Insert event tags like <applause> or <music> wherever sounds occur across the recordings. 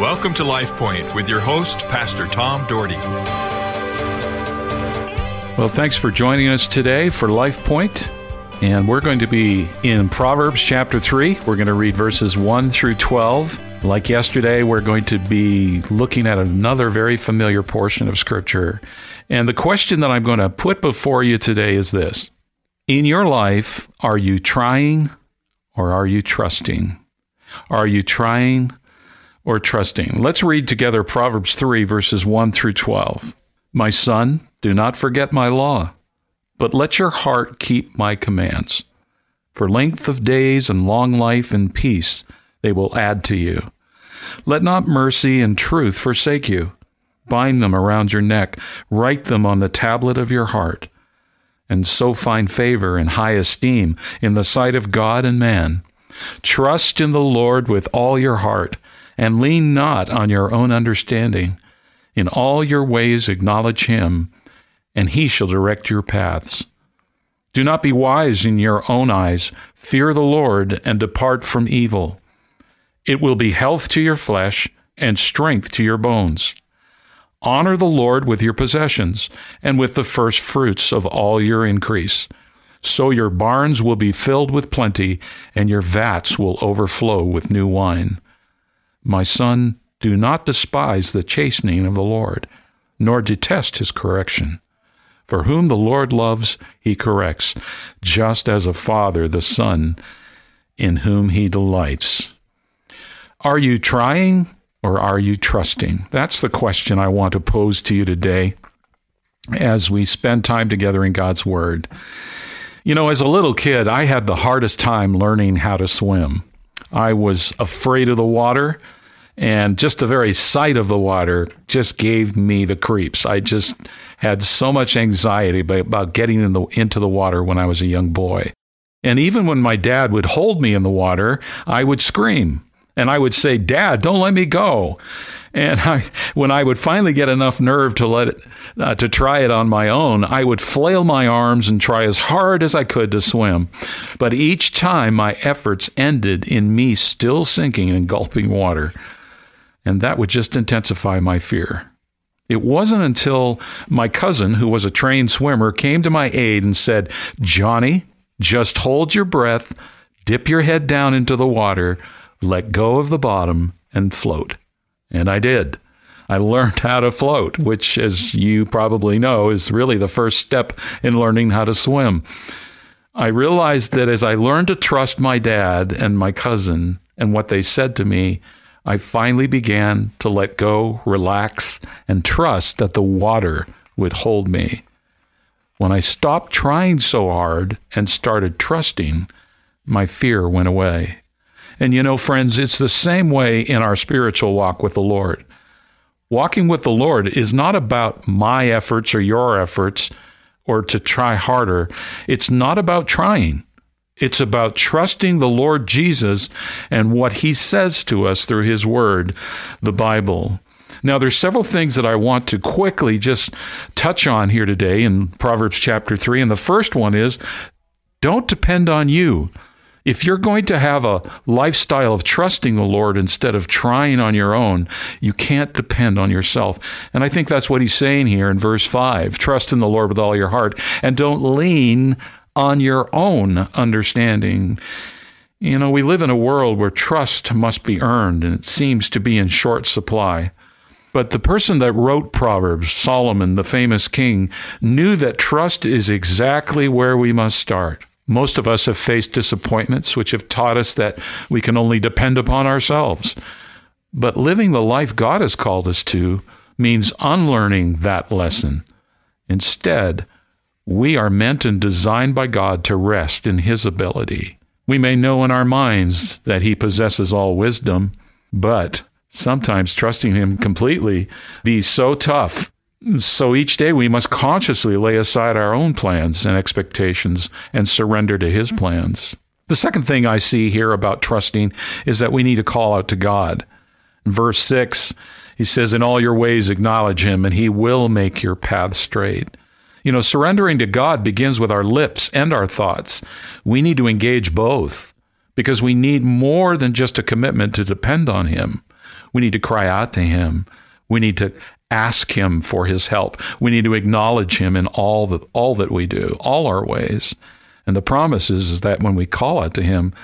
Welcome to Life Point with your host, Pastor Tom Dougherty. Well, thanks for joining us today for Life Point. And we're going to be in Proverbs chapter 3. We're going to read verses 1 through 12. Like yesterday, we're going to be looking at another very familiar portion of Scripture. And the question that I'm going to put before you today is this In your life, are you trying or are you trusting? Are you trying or trusting? Let's read together Proverbs 3, verses 1 through 12. My son, do not forget my law, but let your heart keep my commands. For length of days and long life and peace they will add to you. Let not mercy and truth forsake you. Bind them around your neck, write them on the tablet of your heart, and so find favor and high esteem in the sight of God and man. Trust in the Lord with all your heart, and lean not on your own understanding. In all your ways acknowledge him, and he shall direct your paths. Do not be wise in your own eyes. Fear the Lord and depart from evil. It will be health to your flesh and strength to your bones. Honor the Lord with your possessions and with the first fruits of all your increase. So your barns will be filled with plenty, and your vats will overflow with new wine. My son, do not despise the chastening of the Lord, nor detest his correction. For whom the Lord loves, he corrects, just as a father the son in whom he delights. Are you trying or are you trusting? That's the question I want to pose to you today as we spend time together in God's Word. You know, as a little kid, I had the hardest time learning how to swim. I was afraid of the water and just the very sight of the water just gave me the creeps. I just had so much anxiety about getting in the, into the water when I was a young boy. And even when my dad would hold me in the water, I would scream and I would say, "Dad, don't let me go." And <laughs> I, when I would finally get enough nerve to let it, uh, to try it on my own, I would flail my arms and try as hard as I could to swim. But each time, my efforts ended in me still sinking and gulping water and that would just intensify my fear. It wasn't until my cousin, who was a trained swimmer, came to my aid and said, Johnny, just hold your breath, dip your head down into the water, let go of the bottom, and float. And I did. I learned how to float, which, as you probably know, is really the first step in learning how to swim. I realized that as I learned to trust my dad and my cousin and what they said to me, I finally began to let go, relax, and trust that the water would hold me. When I stopped trying so hard and started trusting, my fear went away. And you know, friends, it's the same way in our spiritual walk with the Lord. Walking with the Lord is not about my efforts or your efforts or to try harder. It's not about trying. It's about trusting the Lord Jesus and what he says to us through his word, the Bible. Now, there's several things that I want to quickly just touch on here today in Proverbs chapter 3. And the first one is don't depend on you. If you're going to have a lifestyle of trusting the Lord instead of trying on your own, you can't depend on yourself. And I think that's what he's saying here in verse 5 trust in the Lord with all your heart and don't lean on your own understanding. You know, we live in a world where trust must be earned, and it seems to be in short supply. But the person that wrote Proverbs, Solomon, the famous king, knew that trust is exactly where we must start. Most of us have faced disappointments which have taught us that we can only depend upon ourselves. But living the life God has called us to means unlearning that lesson. Instead, we are meant and designed by God to rest in His ability. We may know in our minds that He possesses all wisdom, but sometimes trusting Him completely be so tough. So each day we must consciously lay aside our own plans and expectations and surrender to His plans. The second thing I see here about trusting is that we need to call out to God. In verse 6, he says, In all your ways acknowledge Him, and He will make your path straight. You know, surrendering to God begins with our lips and our thoughts. We need to engage both because we need more than just a commitment to depend on Him. We need to cry out to Him. We need to ask Him for His help. We need to acknowledge Him in all that all that we do, all our ways. And the promise is, is that when we call out to Him,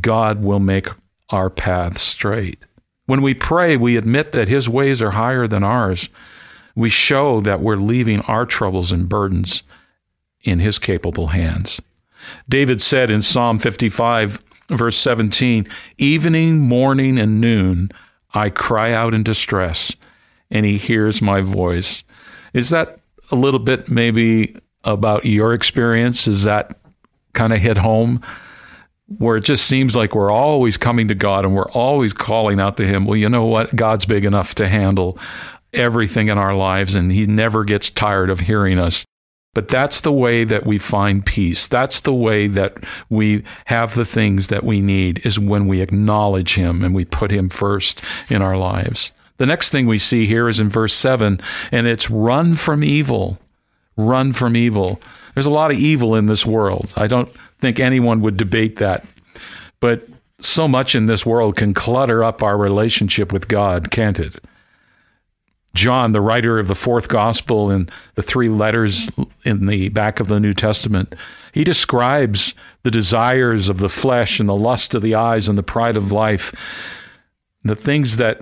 God will make our path straight. When we pray, we admit that His ways are higher than ours. We show that we're leaving our troubles and burdens in His capable hands. David said in Psalm 55, verse 17, Evening, morning, and noon, I cry out in distress, and He hears my voice. Is that a little bit maybe about your experience? Is that kind of hit home? where it just seems like we're always coming to God and we're always calling out to Him. Well, you know what? God's big enough to handle <laughs> everything in our lives, and He never gets tired of hearing us. But that's the way that we find peace. That's the way that we have the things that we need, is when we acknowledge Him and we put Him first in our lives. The next thing we see here is in verse 7, and it's run from evil. Run from evil. There's a lot of evil in this world. I don't think anyone would debate that. But so much in this world can clutter up our relationship with God, can't it? John, the writer of the fourth gospel and the three letters in the back of the New Testament, he describes the desires of the flesh and the lust of the eyes and the pride of life. The things that,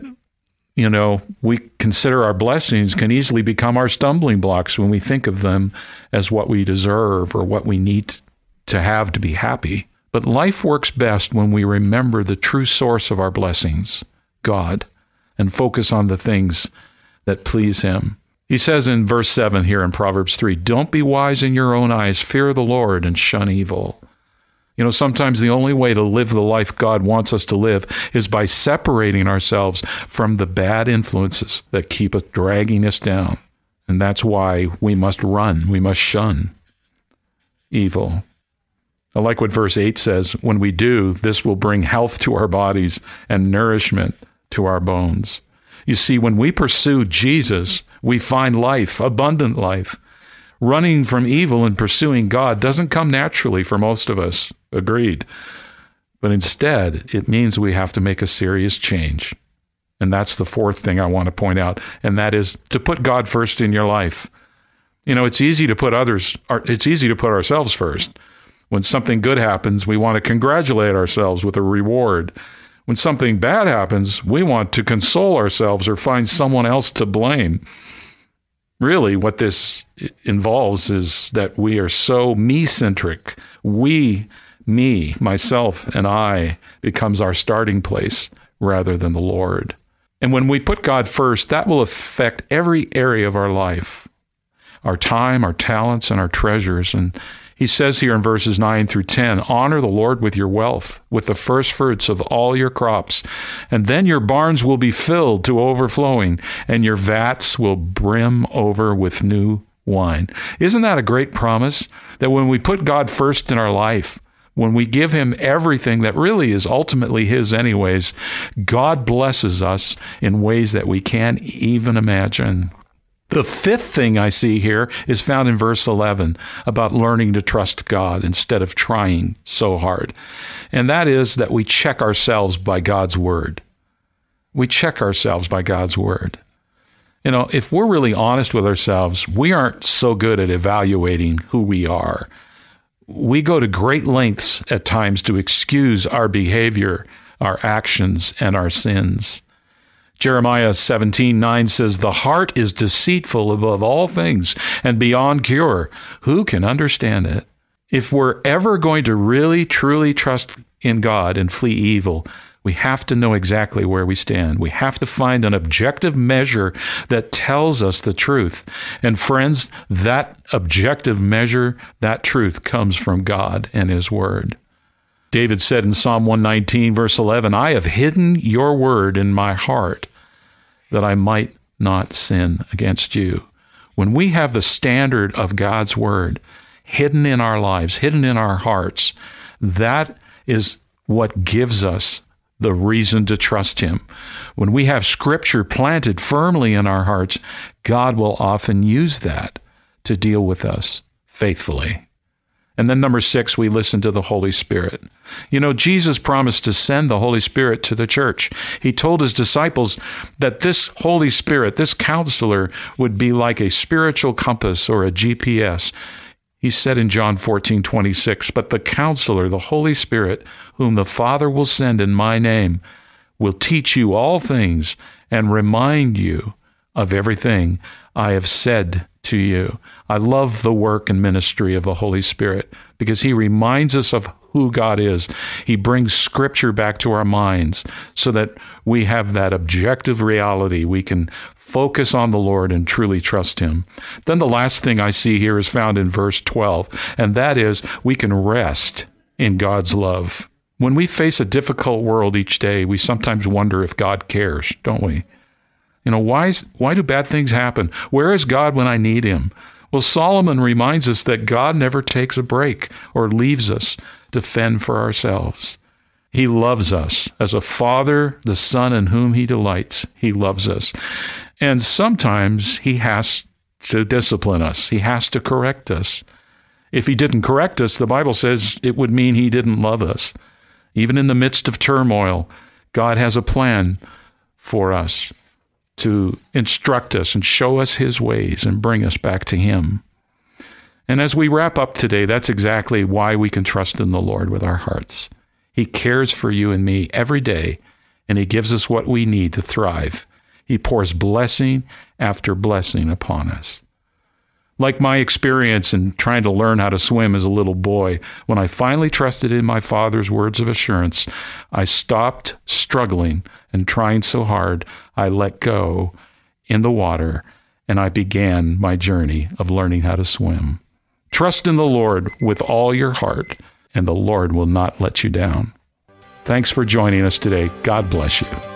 you know, we consider our blessings can easily become our stumbling blocks when we think of them as what we deserve or what we need to have to be happy. But life works best when we remember the true source of our blessings, God, and focus on the things that please Him. He says in verse 7 here in Proverbs 3 Don't be wise in your own eyes, fear the Lord and shun evil. You know, sometimes the only way to live the life God wants us to live is by separating ourselves from the bad influences that keep us dragging us down. And that's why we must run, we must shun evil. I like what verse 8 says when we do, this will bring health to our bodies and nourishment to our bones. You see, when we pursue Jesus, we find life, abundant life. Running from evil and pursuing God doesn't come naturally for most of us. Agreed. But instead, it means we have to make a serious change. And that's the fourth thing I want to point out, and that is to put God first in your life. You know, it's easy to put others, it's easy to put ourselves first. When something good happens, we want to congratulate ourselves with a reward. When something bad happens, we want to console ourselves or find someone else to blame. Really, what this involves is that we are so me centric. We, me, myself, and I becomes our starting place rather than the Lord. And when we put God first, that will affect every area of our life our time, our talents, and our treasures. And he says here in verses 9 through 10 Honor the Lord with your wealth, with the first fruits of all your crops, and then your barns will be filled to overflowing, and your vats will brim over with new wine. Isn't that a great promise? That when we put God first in our life, when we give Him everything that really is ultimately His, anyways, God blesses us in ways that we can't even imagine. The fifth thing I see here is found in verse 11 about learning to trust God instead of trying so hard. And that is that we check ourselves by God's word. We check ourselves by God's word. You know, if we're really honest with ourselves, we aren't so good at evaluating who we are. We go to great lengths at times to excuse our behavior, our actions, and our sins. Jeremiah 17, 9 says, The heart is deceitful above all things and beyond cure. Who can understand it? If we're ever going to really, truly trust in God and flee evil, we have to know exactly where we stand. We have to find an objective measure that tells us the truth. And friends, that objective measure, that truth comes from God and His Word. David said in Psalm 119, verse 11, I have hidden your word in my heart that I might not sin against you. When we have the standard of God's word hidden in our lives, hidden in our hearts, that is what gives us the reason to trust Him. When we have Scripture planted firmly in our hearts, God will often use that to deal with us faithfully. And then number six, we listen to the Holy Spirit. You know, Jesus promised to send the Holy Spirit to the church. He told his disciples that this Holy Spirit, this counselor, would be like a spiritual compass or a GPS. He said in John 14, 26, But the counselor, the Holy Spirit, whom the Father will send in my name, will teach you all things and remind you of everything I have said to you. I love the work and ministry of the Holy Spirit because He reminds us of who God is. He brings Scripture back to our minds so that we have that objective reality. We can focus on the Lord and truly trust Him. Then the last thing I see here is found in verse 12, and that is we can rest in God's love. When we face a difficult world each day, we sometimes wonder if God cares, don't we? You know, why, why do bad things happen? Where is God when I need him? Well, Solomon reminds us that God never takes a break or leaves us to fend for ourselves. He loves us. As a father, the son in whom he delights, he loves us. And sometimes he has to discipline us, he has to correct us. If he didn't correct us, the Bible says it would mean he didn't love us. Even in the midst of turmoil, God has a plan for us to instruct us and show us his ways and bring us back to him. And as we wrap up today, that's exactly why we can trust in the Lord with our hearts. He cares for you and me every day, and he gives us what we need to thrive. He pours blessing after blessing upon us. Like my experience in trying to learn how to swim as a little boy, when I finally trusted in my father's words of assurance, I stopped struggling and trying so hard. I let go in the water and I began my journey of learning how to swim. Trust in the Lord with all your heart, and the Lord will not let you down. Thanks for joining us today. God bless you.